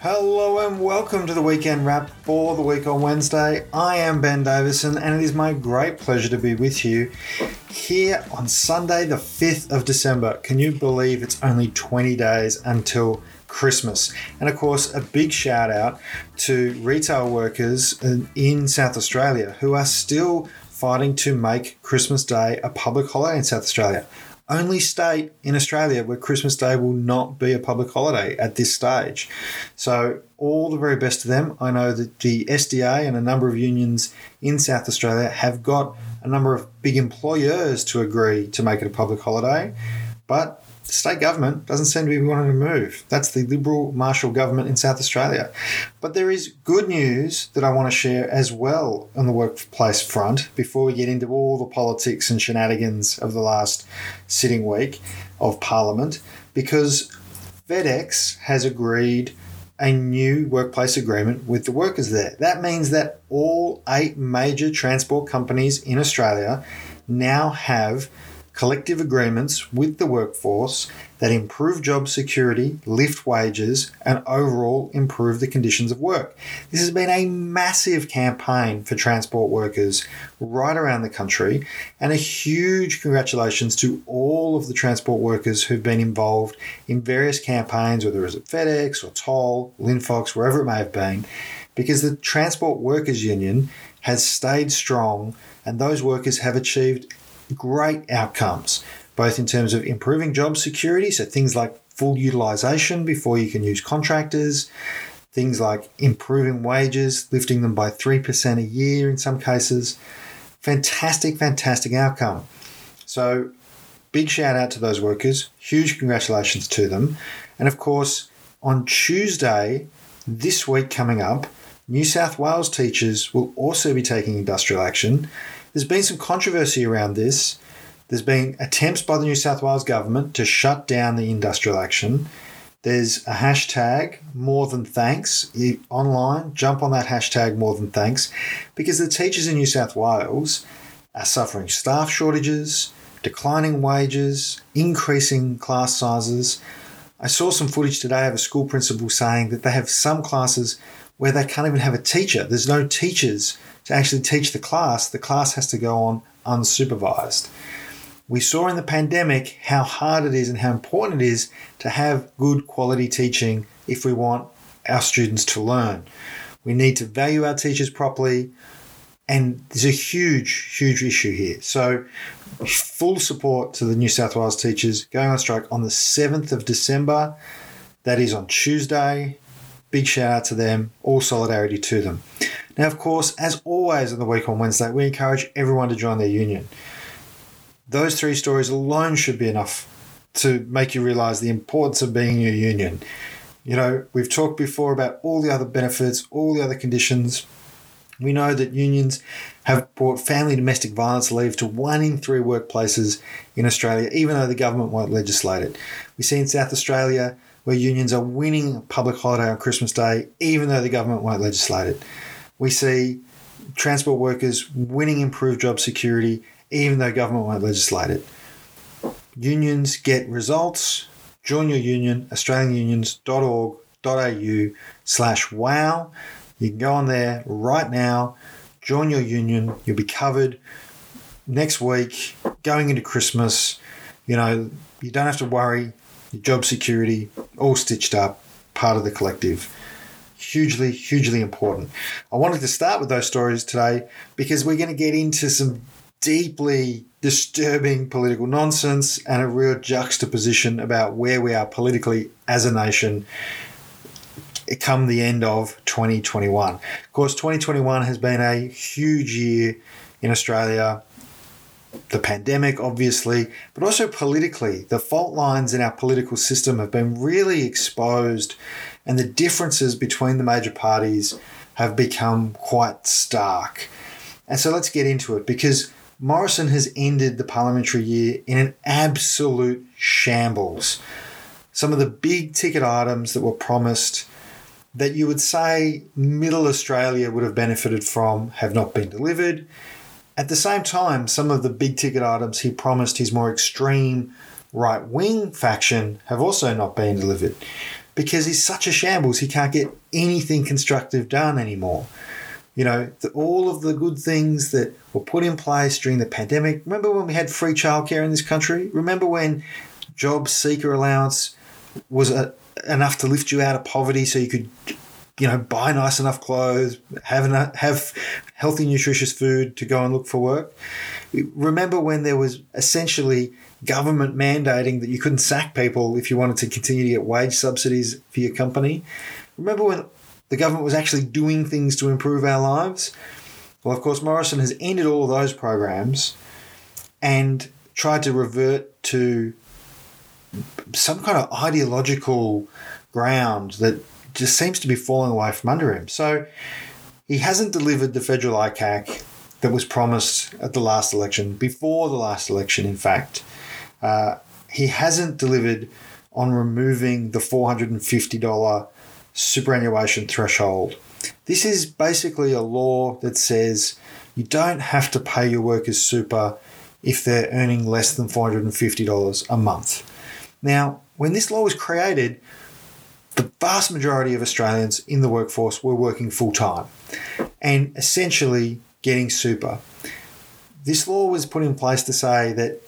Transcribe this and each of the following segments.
Hello and welcome to the weekend wrap for the week on Wednesday. I am Ben Davison and it is my great pleasure to be with you here on Sunday, the 5th of December. Can you believe it's only 20 days until Christmas? And of course, a big shout out to retail workers in South Australia who are still fighting to make Christmas Day a public holiday in South Australia only state in Australia where Christmas Day will not be a public holiday at this stage. So, all the very best to them. I know that the SDA and a number of unions in South Australia have got a number of big employers to agree to make it a public holiday, but the state government doesn't seem to be wanting to move. That's the Liberal Marshall government in South Australia. But there is good news that I want to share as well on the workplace front before we get into all the politics and shenanigans of the last sitting week of Parliament, because FedEx has agreed a new workplace agreement with the workers there. That means that all eight major transport companies in Australia now have collective agreements with the workforce that improve job security, lift wages, and overall improve the conditions of work. This has been a massive campaign for transport workers right around the country, and a huge congratulations to all of the transport workers who've been involved in various campaigns, whether it's at FedEx or Toll, Linfox, wherever it may have been, because the Transport Workers Union has stayed strong and those workers have achieved great outcomes, both in terms of improving job security, so things like full utilization before you can use contractors, things like improving wages, lifting them by 3% a year in some cases. Fantastic, fantastic outcome. So, big shout out to those workers, huge congratulations to them. And of course, on Tuesday, this week coming up, New South Wales teachers will also be taking industrial action there's been some controversy around this. There's been attempts by the New South Wales government to shut down the industrial action. There's a hashtag more than thanks online. Jump on that hashtag more than thanks because the teachers in New South Wales are suffering staff shortages, declining wages, increasing class sizes. I saw some footage today of a school principal saying that they have some classes where they can't even have a teacher. There's no teachers to actually teach the class, the class has to go on unsupervised. We saw in the pandemic how hard it is and how important it is to have good quality teaching if we want our students to learn. We need to value our teachers properly, and there's a huge, huge issue here. So, full support to the New South Wales teachers going on strike on the 7th of December. That is on Tuesday. Big shout out to them, all solidarity to them. Now, of course, as always in the week on Wednesday, we encourage everyone to join their union. Those three stories alone should be enough to make you realize the importance of being in your union. You know, we've talked before about all the other benefits, all the other conditions. We know that unions have brought family domestic violence leave to one in three workplaces in Australia, even though the government won't legislate it. We see in South Australia where unions are winning public holiday on Christmas Day, even though the government won't legislate it we see transport workers winning improved job security, even though government won't legislate it. Unions get results. Join your union, australianunions.org.au slash wow. You can go on there right now, join your union, you'll be covered next week, going into Christmas. You know, you don't have to worry, job security, all stitched up, part of the collective hugely, hugely important. I wanted to start with those stories today because we're going to get into some deeply disturbing political nonsense and a real juxtaposition about where we are politically as a nation come the end of 2021. Of course, 2021 has been a huge year in Australia. The pandemic, obviously, but also politically. The fault lines in our political system have been really exposed and the differences between the major parties have become quite stark. And so let's get into it because Morrison has ended the parliamentary year in an absolute shambles. Some of the big ticket items that were promised that you would say middle Australia would have benefited from have not been delivered. At the same time, some of the big ticket items he promised his more extreme right wing faction have also not been delivered because he's such a shambles, he can't get anything constructive done anymore. You know, the, all of the good things that were put in place during the pandemic. Remember when we had free childcare in this country? Remember when job seeker allowance was a, enough to lift you out of poverty so you could you know, buy nice enough clothes, have enough, have healthy, nutritious food to go and look for work. Remember when there was essentially government mandating that you couldn't sack people if you wanted to continue to get wage subsidies for your company? Remember when the government was actually doing things to improve our lives? Well, of course, Morrison has ended all of those programs and tried to revert to some kind of ideological ground that just seems to be falling away from under him. So he hasn't delivered the federal ICAC that was promised at the last election, before the last election, in fact. Uh, he hasn't delivered on removing the $450 superannuation threshold. This is basically a law that says you don't have to pay your workers super if they're earning less than $450 a month. Now, when this law was created, the vast majority of Australians in the workforce were working full time and essentially getting super. This law was put in place to say that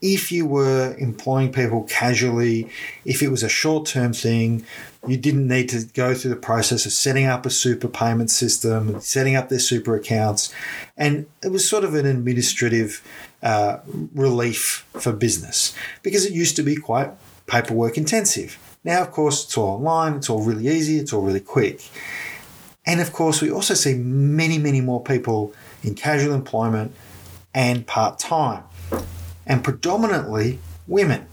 if you were employing people casually, if it was a short term thing, you didn't need to go through the process of setting up a super payment system, setting up their super accounts. And it was sort of an administrative uh, relief for business because it used to be quite paperwork intensive. Now, of course, it's all online, it's all really easy, it's all really quick. And of course, we also see many, many more people in casual employment and part time, and predominantly women.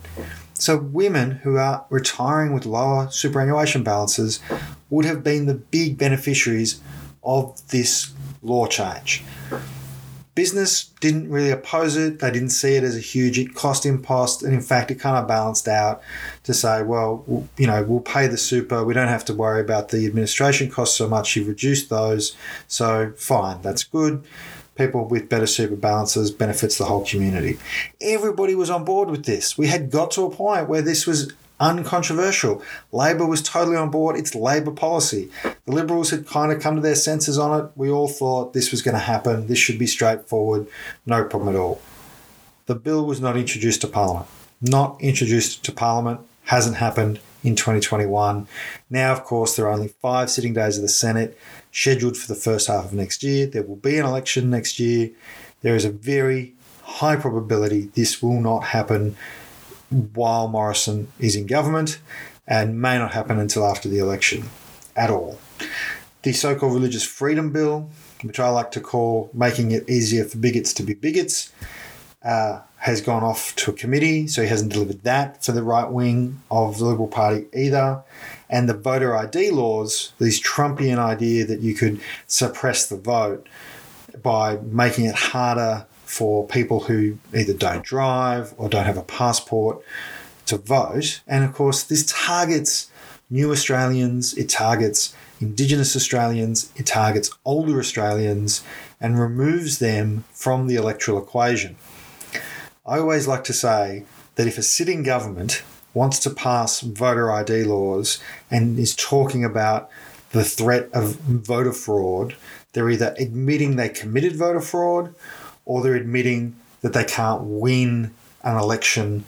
So, women who are retiring with lower superannuation balances would have been the big beneficiaries of this law change. Business didn't really oppose it. They didn't see it as a huge cost impost. And in fact, it kind of balanced out to say, well, you know, we'll pay the super. We don't have to worry about the administration costs so much. You've reduced those. So fine, that's good. People with better super balances benefits the whole community. Everybody was on board with this. We had got to a point where this was uncontroversial. Labor was totally on board. It's Labor policy. The Liberals had kind of come to their senses on it. We all thought this was going to happen. This should be straightforward. No problem at all. The bill was not introduced to Parliament. Not introduced to Parliament. Hasn't happened in 2021. Now, of course, there are only five sitting days of the Senate scheduled for the first half of next year. There will be an election next year. There is a very high probability this will not happen while Morrison is in government and may not happen until after the election at all. The so called Religious Freedom Bill, which I like to call making it easier for bigots to be bigots, uh, has gone off to a committee, so he hasn't delivered that for the right wing of the Liberal Party either. And the voter ID laws, this Trumpian idea that you could suppress the vote by making it harder for people who either don't drive or don't have a passport to vote. And of course, this targets new Australians, it targets Indigenous Australians, it targets older Australians, and removes them from the electoral equation. I always like to say that if a sitting government wants to pass voter ID laws and is talking about the threat of voter fraud, they're either admitting they committed voter fraud or they're admitting that they can't win an election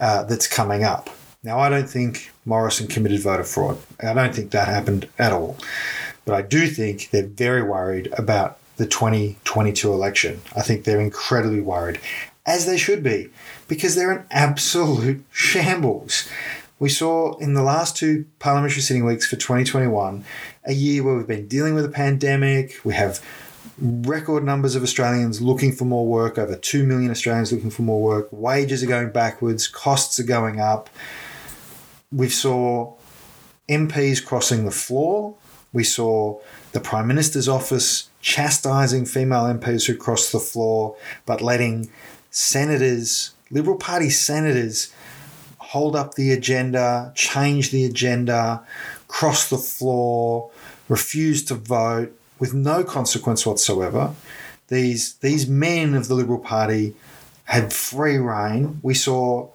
uh, that's coming up. Now, I don't think Morrison committed voter fraud. I don't think that happened at all. But I do think they're very worried about the 2022 election. I think they're incredibly worried, as they should be, because they're an absolute shambles. We saw in the last two parliamentary sitting weeks for 2021 a year where we've been dealing with a pandemic, we have record numbers of Australians looking for more work, over 2 million Australians looking for more work. Wages are going backwards, costs are going up. We saw MPs crossing the floor. We saw the Prime Minister's office chastising female MPs who crossed the floor, but letting senators, Liberal Party senators, hold up the agenda, change the agenda, cross the floor, refuse to vote with no consequence whatsoever. These these men of the Liberal Party had free rein. We saw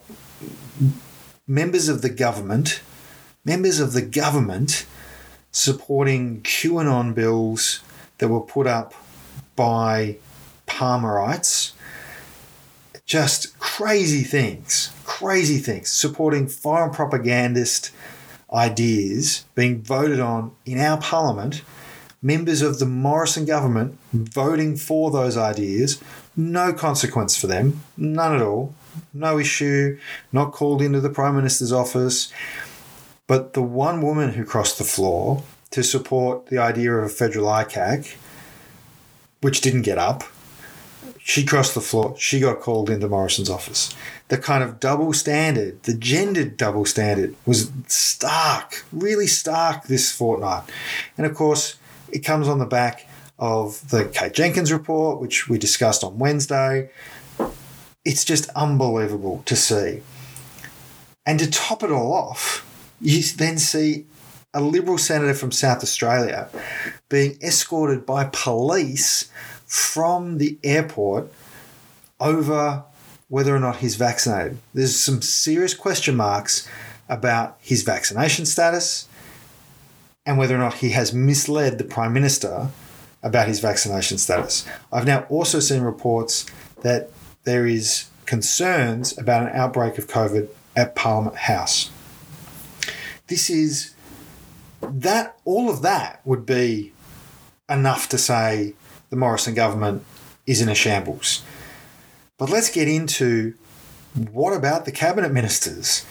members of the government members of the government supporting QAnon bills that were put up by Palmerites. Just crazy things, crazy things, supporting foreign propagandist ideas being voted on in our parliament, members of the Morrison government voting for those ideas, no consequence for them, none at all, no issue, not called into the Prime Minister's office. But the one woman who crossed the floor to support the idea of a federal ICAC, which didn't get up, she crossed the floor. She got called into Morrison's office. The kind of double standard, the gendered double standard, was stark, really stark this fortnight. And of course, it comes on the back of the Kate Jenkins report, which we discussed on Wednesday. It's just unbelievable to see. And to top it all off, you then see a Liberal senator from South Australia being escorted by police from the airport over whether or not he's vaccinated. There's some serious question marks about his vaccination status and whether or not he has misled the Prime Minister about his vaccination status. I've now also seen reports that there is concerns about an outbreak of COVID at Parliament House. This is that all of that would be enough to say the Morrison government is in a shambles. But let's get into what about the cabinet ministers?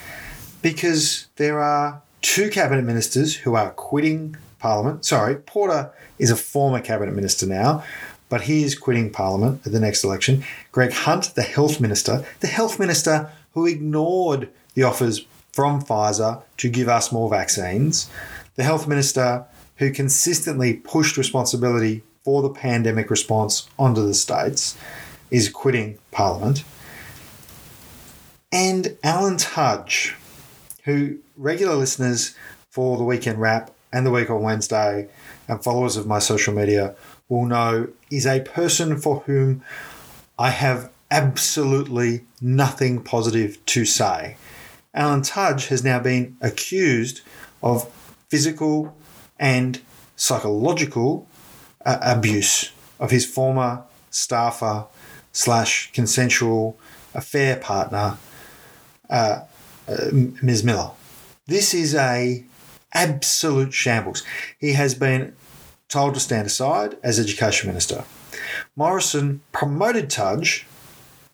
Because there are two cabinet ministers who are quitting Parliament. Sorry, Porter is a former cabinet minister now, but he is quitting Parliament at the next election. Greg Hunt, the health minister, the health minister who ignored the offers from Pfizer to give us more vaccines, the health minister who consistently pushed responsibility for the pandemic response onto the states, is quitting Parliament. And Alan Tudge, who regular listeners for the weekend wrap and the week on Wednesday and followers of my social media will know is a person for whom I have absolutely nothing positive to say. Alan Tudge has now been accused of physical and psychological uh, abuse of his former staffer slash consensual affair partner, uh, uh, Ms. Miller. This is a absolute shambles. He has been told to stand aside as education minister. Morrison promoted Tudge,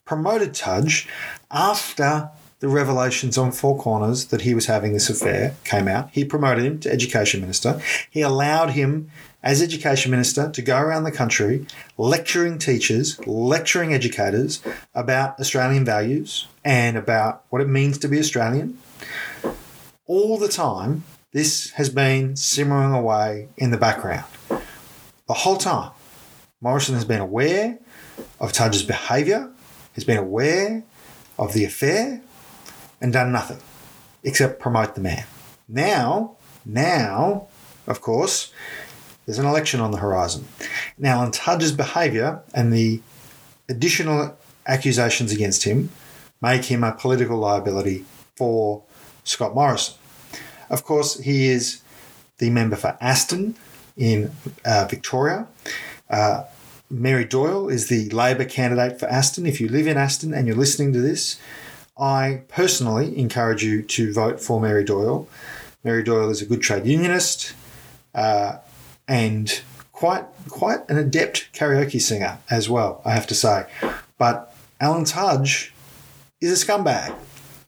promoted Tudge after the revelations on Four Corners that he was having this affair came out. He promoted him to education minister. He allowed him as education minister to go around the country lecturing teachers, lecturing educators about Australian values and about what it means to be Australian. All the time, this has been simmering away in the background. The whole time, Morrison has been aware of Tudge's behaviour, He's been aware of the affair, and done nothing except promote the man. Now, now, of course, there's an election on the horizon. Now, on Tudge's behaviour and the additional accusations against him make him a political liability for Scott Morrison. Of course, he is the member for Aston in uh, Victoria. Uh, Mary Doyle is the Labor candidate for Aston. If you live in Aston and you're listening to this, I personally encourage you to vote for Mary Doyle. Mary Doyle is a good trade unionist uh, and quite quite an adept karaoke singer as well, I have to say. But Alan Tudge is a scumbag.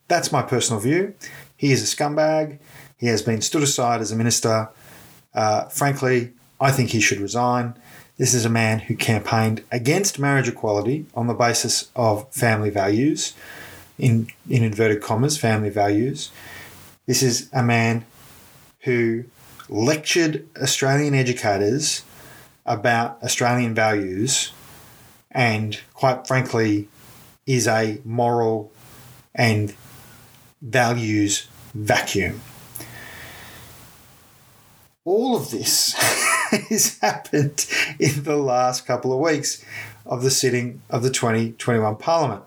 That's my personal view. He is a scumbag. He has been stood aside as a minister. Uh, frankly, I think he should resign. This is a man who campaigned against marriage equality on the basis of family values in, in inverted commas, family values. This is a man who lectured Australian educators about Australian values and, quite frankly, is a moral and values vacuum. All of this has happened in the last couple of weeks of the sitting of the 2021 Parliament.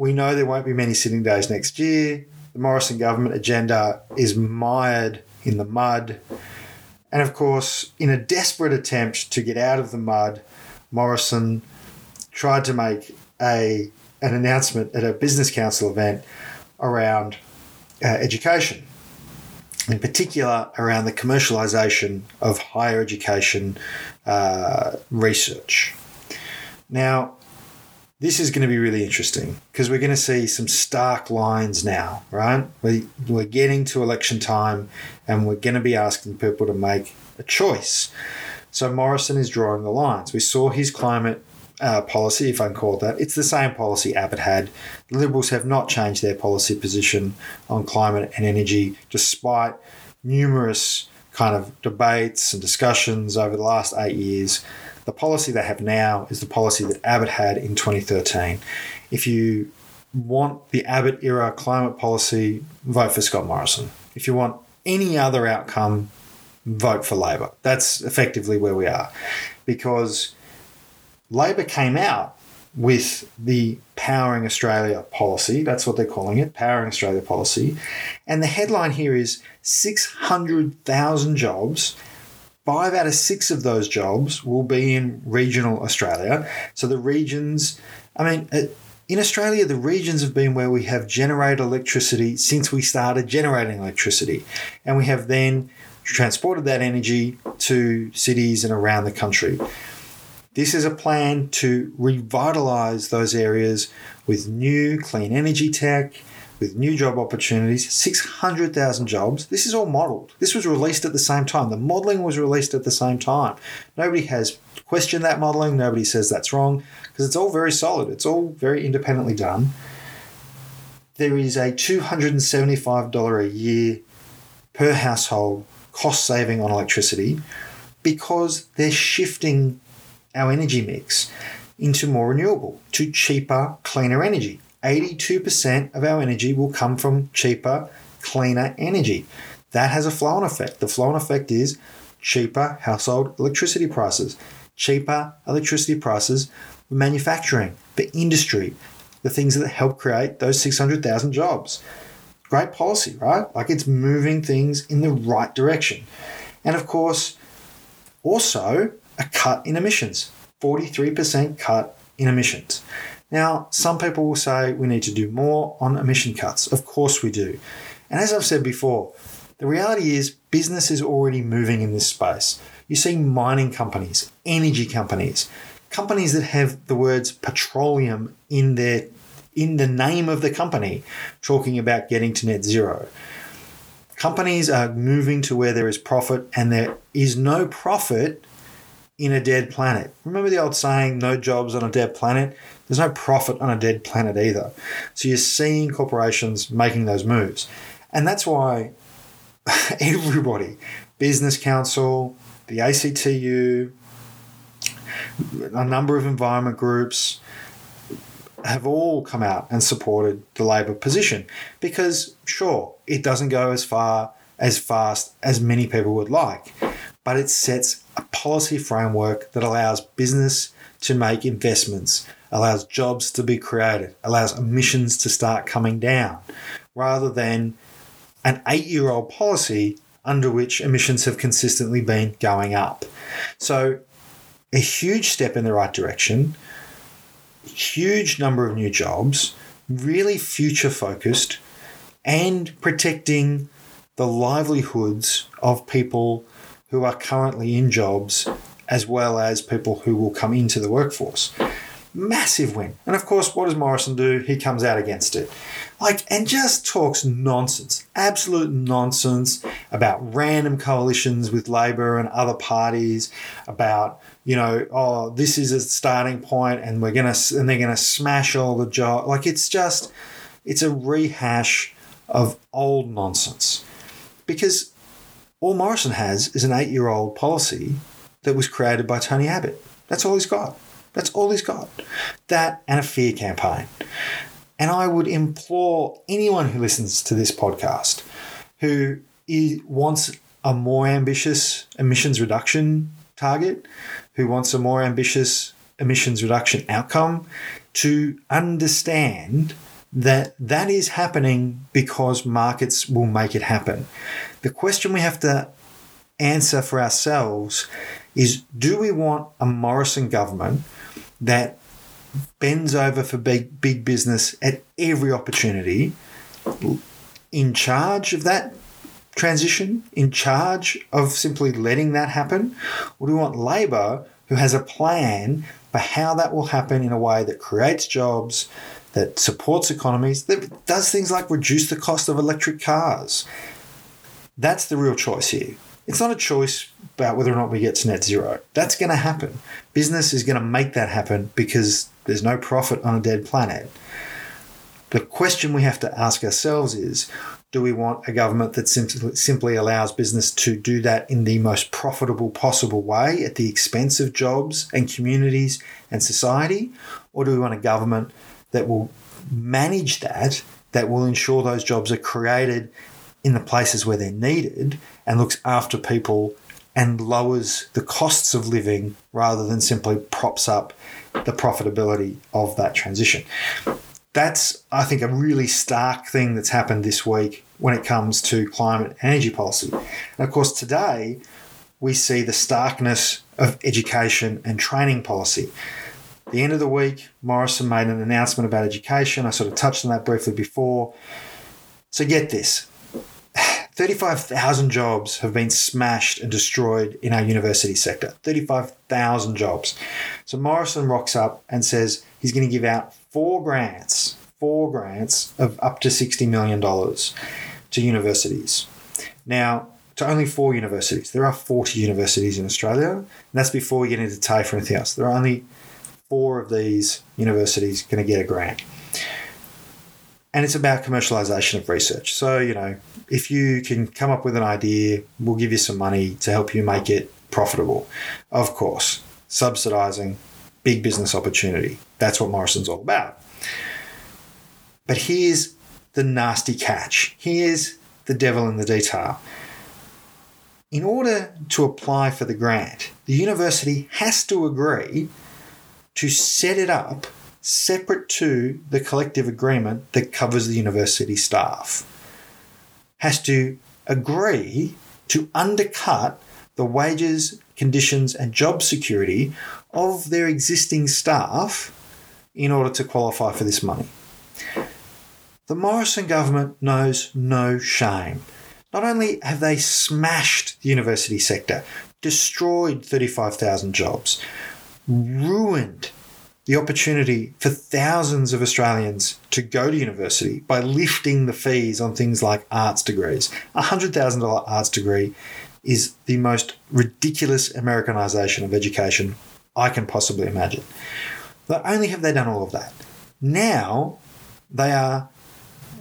We know there won't be many sitting days next year. the Morrison government agenda is mired in the mud. And of course, in a desperate attempt to get out of the mud, Morrison tried to make a an announcement at a business council event around uh, education, in particular around the commercialization of higher education uh, research. Now, this is going to be really interesting because we're going to see some stark lines now, right? We, we're getting to election time and we're going to be asking people to make a choice. So Morrison is drawing the lines. We saw his climate uh, policy, if I can call it that. It's the same policy Abbott had. The Liberals have not changed their policy position on climate and energy, despite numerous kind of debates and discussions over the last eight years. The policy they have now is the policy that Abbott had in 2013. If you want the Abbott era climate policy, vote for Scott Morrison. If you want any other outcome, vote for Labor. That's effectively where we are. Because Labor came out with the Powering Australia policy. That's what they're calling it, Powering Australia policy. And the headline here is 600,000 jobs. Five out of six of those jobs will be in regional Australia. So the regions, I mean, uh, in Australia, the regions have been where we have generated electricity since we started generating electricity. And we have then transported that energy to cities and around the country. This is a plan to revitalize those areas with new clean energy tech, with new job opportunities, 600,000 jobs. This is all modeled. This was released at the same time. The modeling was released at the same time. Nobody has questioned that modeling. Nobody says that's wrong because it's all very solid. It's all very independently done. There is a $275 a year per household cost saving on electricity because they're shifting our energy mix into more renewable, to cheaper, cleaner energy. 82% of our energy will come from cheaper, cleaner energy. That has a flow on effect. The flow on effect is cheaper household electricity prices, cheaper electricity prices for manufacturing, for industry, the things that help create those 600,000 jobs. Great policy, right? Like it's moving things in the right direction. And of course, also a cut in emissions 43% cut in emissions. Now, some people will say we need to do more on emission cuts. Of course, we do. And as I've said before, the reality is business is already moving in this space. You see mining companies, energy companies, companies that have the words petroleum in their in the name of the company talking about getting to net zero. Companies are moving to where there is profit and there is no profit in a dead planet. Remember the old saying, no jobs on a dead planet? There's no profit on a dead planet either. So you're seeing corporations making those moves. And that's why everybody, Business Council, the ACTU, a number of environment groups, have all come out and supported the Labor position because, sure, it doesn't go as far as fast as many people would like, but it sets a policy framework that allows business to make investments, allows jobs to be created, allows emissions to start coming down, rather than an eight year old policy under which emissions have consistently been going up. So, a huge step in the right direction, huge number of new jobs, really future focused, and protecting the livelihoods of people who are currently in jobs as well as people who will come into the workforce. Massive win. And of course, what does Morrison do? He comes out against it. Like, and just talks nonsense, absolute nonsense about random coalitions with Labor and other parties, about, you know, oh, this is a starting point and we're going to, and they're going to smash all the jobs. Like, it's just, it's a rehash of old nonsense. Because all Morrison has is an eight year old policy that was created by Tony Abbott. That's all he's got. That's all he's got. That and a fear campaign. And I would implore anyone who listens to this podcast who wants a more ambitious emissions reduction target, who wants a more ambitious emissions reduction outcome, to understand that that is happening because markets will make it happen. The question we have to answer for ourselves is do we want a Morrison government that bends over for big big business at every opportunity in charge of that transition in charge of simply letting that happen? Or do we want labor who has a plan for how that will happen in a way that creates jobs that supports economies that does things like reduce the cost of electric cars that's the real choice here it's not a choice about whether or not we get to net zero that's going to happen business is going to make that happen because there's no profit on a dead planet. The question we have to ask ourselves is do we want a government that simply, allows business to do that in the most profitable possible way at the expense of jobs and communities and society? Or do we want a government that will manage that, that will ensure those jobs are created in the places where they're needed and looks after people and lowers the costs of living rather than simply props up the profitability of that transition. That's, I think, a really stark thing that's happened this week when it comes to climate and energy policy. And of course, today we see the starkness of education and training policy. the end of the week, Morrison made an announcement about education. I sort of touched on that briefly before. So get this 35,000 jobs have been smashed and destroyed in our university sector. 35,000 jobs. So Morrison rocks up and says he's going to give out four grants, four grants of up to $60 million to universities. Now, to only four universities. There are 40 universities in Australia, and that's before we get into TAFE or anything else. There are only four of these universities going to get a grant and it's about commercialization of research. So, you know, if you can come up with an idea, we'll give you some money to help you make it profitable. Of course, subsidizing big business opportunity. That's what Morrison's all about. But here's the nasty catch. Here's the devil in the detail. In order to apply for the grant, the university has to agree to set it up separate to the collective agreement that covers the university staff, has to agree to undercut the wages, conditions, and job security of their existing staff in order to qualify for this money. The Morrison government knows no shame. Not only have they smashed the university sector, destroyed 35,000 jobs, ruined the opportunity for thousands of Australians to go to university by lifting the fees on things like arts degrees. A $100,000 arts degree is the most ridiculous Americanization of education I can possibly imagine. Not only have they done all of that, now they are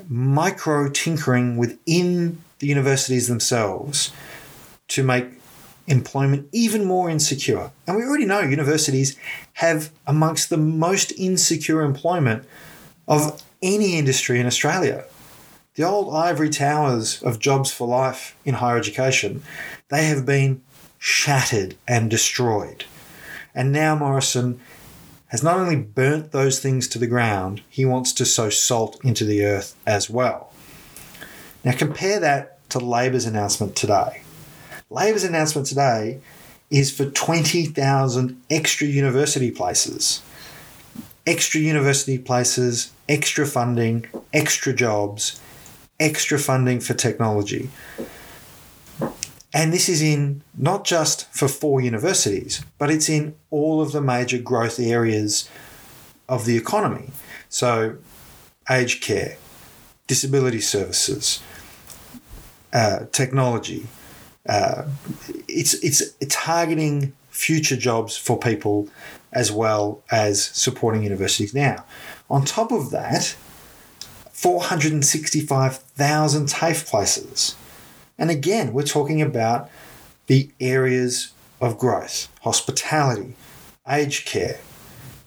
micro tinkering within the universities themselves to make employment even more insecure. And we already know universities have amongst the most insecure employment of any industry in Australia. The old ivory towers of jobs for life in higher education, they have been shattered and destroyed. And now Morrison has not only burnt those things to the ground, he wants to sow salt into the earth as well. Now compare that to Labor's announcement today. Labor's announcement today is for 20,000 extra university places. Extra university places, extra funding, extra jobs, extra funding for technology. And this is in not just for four universities, but it's in all of the major growth areas of the economy. So, aged care, disability services, uh, technology, uh, it's it's targeting future jobs for people as well as supporting universities now. On top of that, 465,000 TAFE places. And again, we're talking about the areas of growth hospitality, aged care,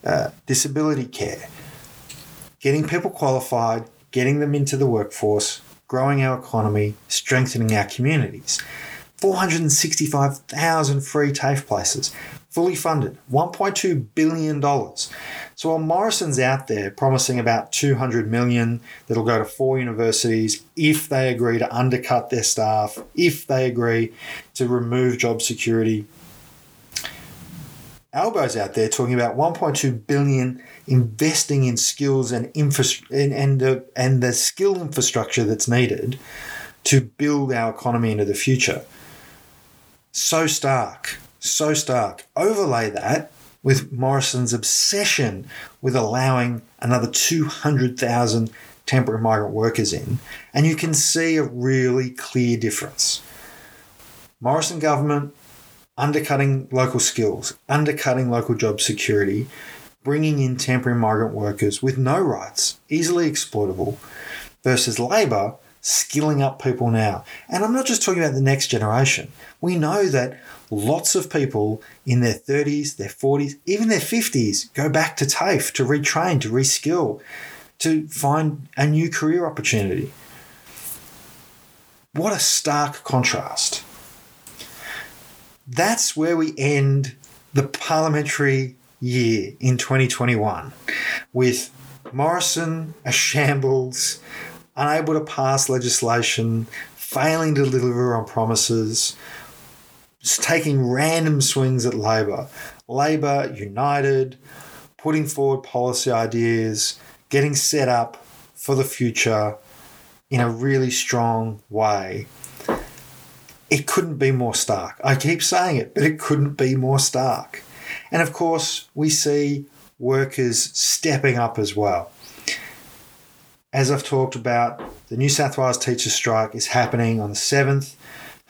uh, disability care, getting people qualified, getting them into the workforce, growing our economy, strengthening our communities. 465,000 free TAFE places, fully funded, $1.2 billion. So while Morrison's out there promising about 200 million that'll go to four universities if they agree to undercut their staff, if they agree to remove job security, Albo's out there talking about 1.2 billion investing in skills and infra- and and, uh, and the skill infrastructure that's needed to build our economy into the future. So stark, so stark. Overlay that with Morrison's obsession with allowing another 200,000 temporary migrant workers in, and you can see a really clear difference. Morrison government undercutting local skills, undercutting local job security, bringing in temporary migrant workers with no rights, easily exploitable, versus Labor skilling up people now. And I'm not just talking about the next generation. We know that lots of people in their 30s, their 40s, even their 50s go back to TAFE to retrain, to reskill, to find a new career opportunity. What a stark contrast. That's where we end the parliamentary year in 2021 with Morrison a shambles, unable to pass legislation, failing to deliver on promises, taking random swings at Labor. Labor united, putting forward policy ideas, getting set up for the future in a really strong way. It couldn't be more stark. I keep saying it, but it couldn't be more stark. And of course, we see workers stepping up as well. As I've talked about, the New South Wales teacher strike is happening on the 7th.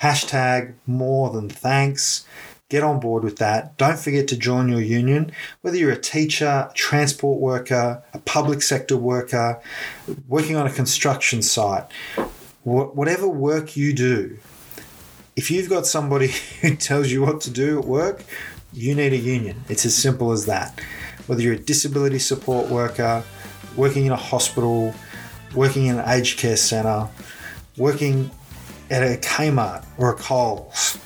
Hashtag more than thanks. Get on board with that. Don't forget to join your union, whether you're a teacher, a transport worker, a public sector worker, working on a construction site, whatever work you do. If you've got somebody who tells you what to do at work, you need a union. It's as simple as that. Whether you're a disability support worker, working in a hospital, working in an aged care centre, working at a Kmart or a Coles,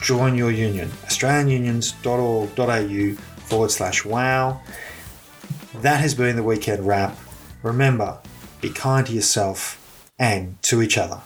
join your union. AustralianUnions.org.au forward slash wow. That has been the weekend wrap. Remember, be kind to yourself and to each other.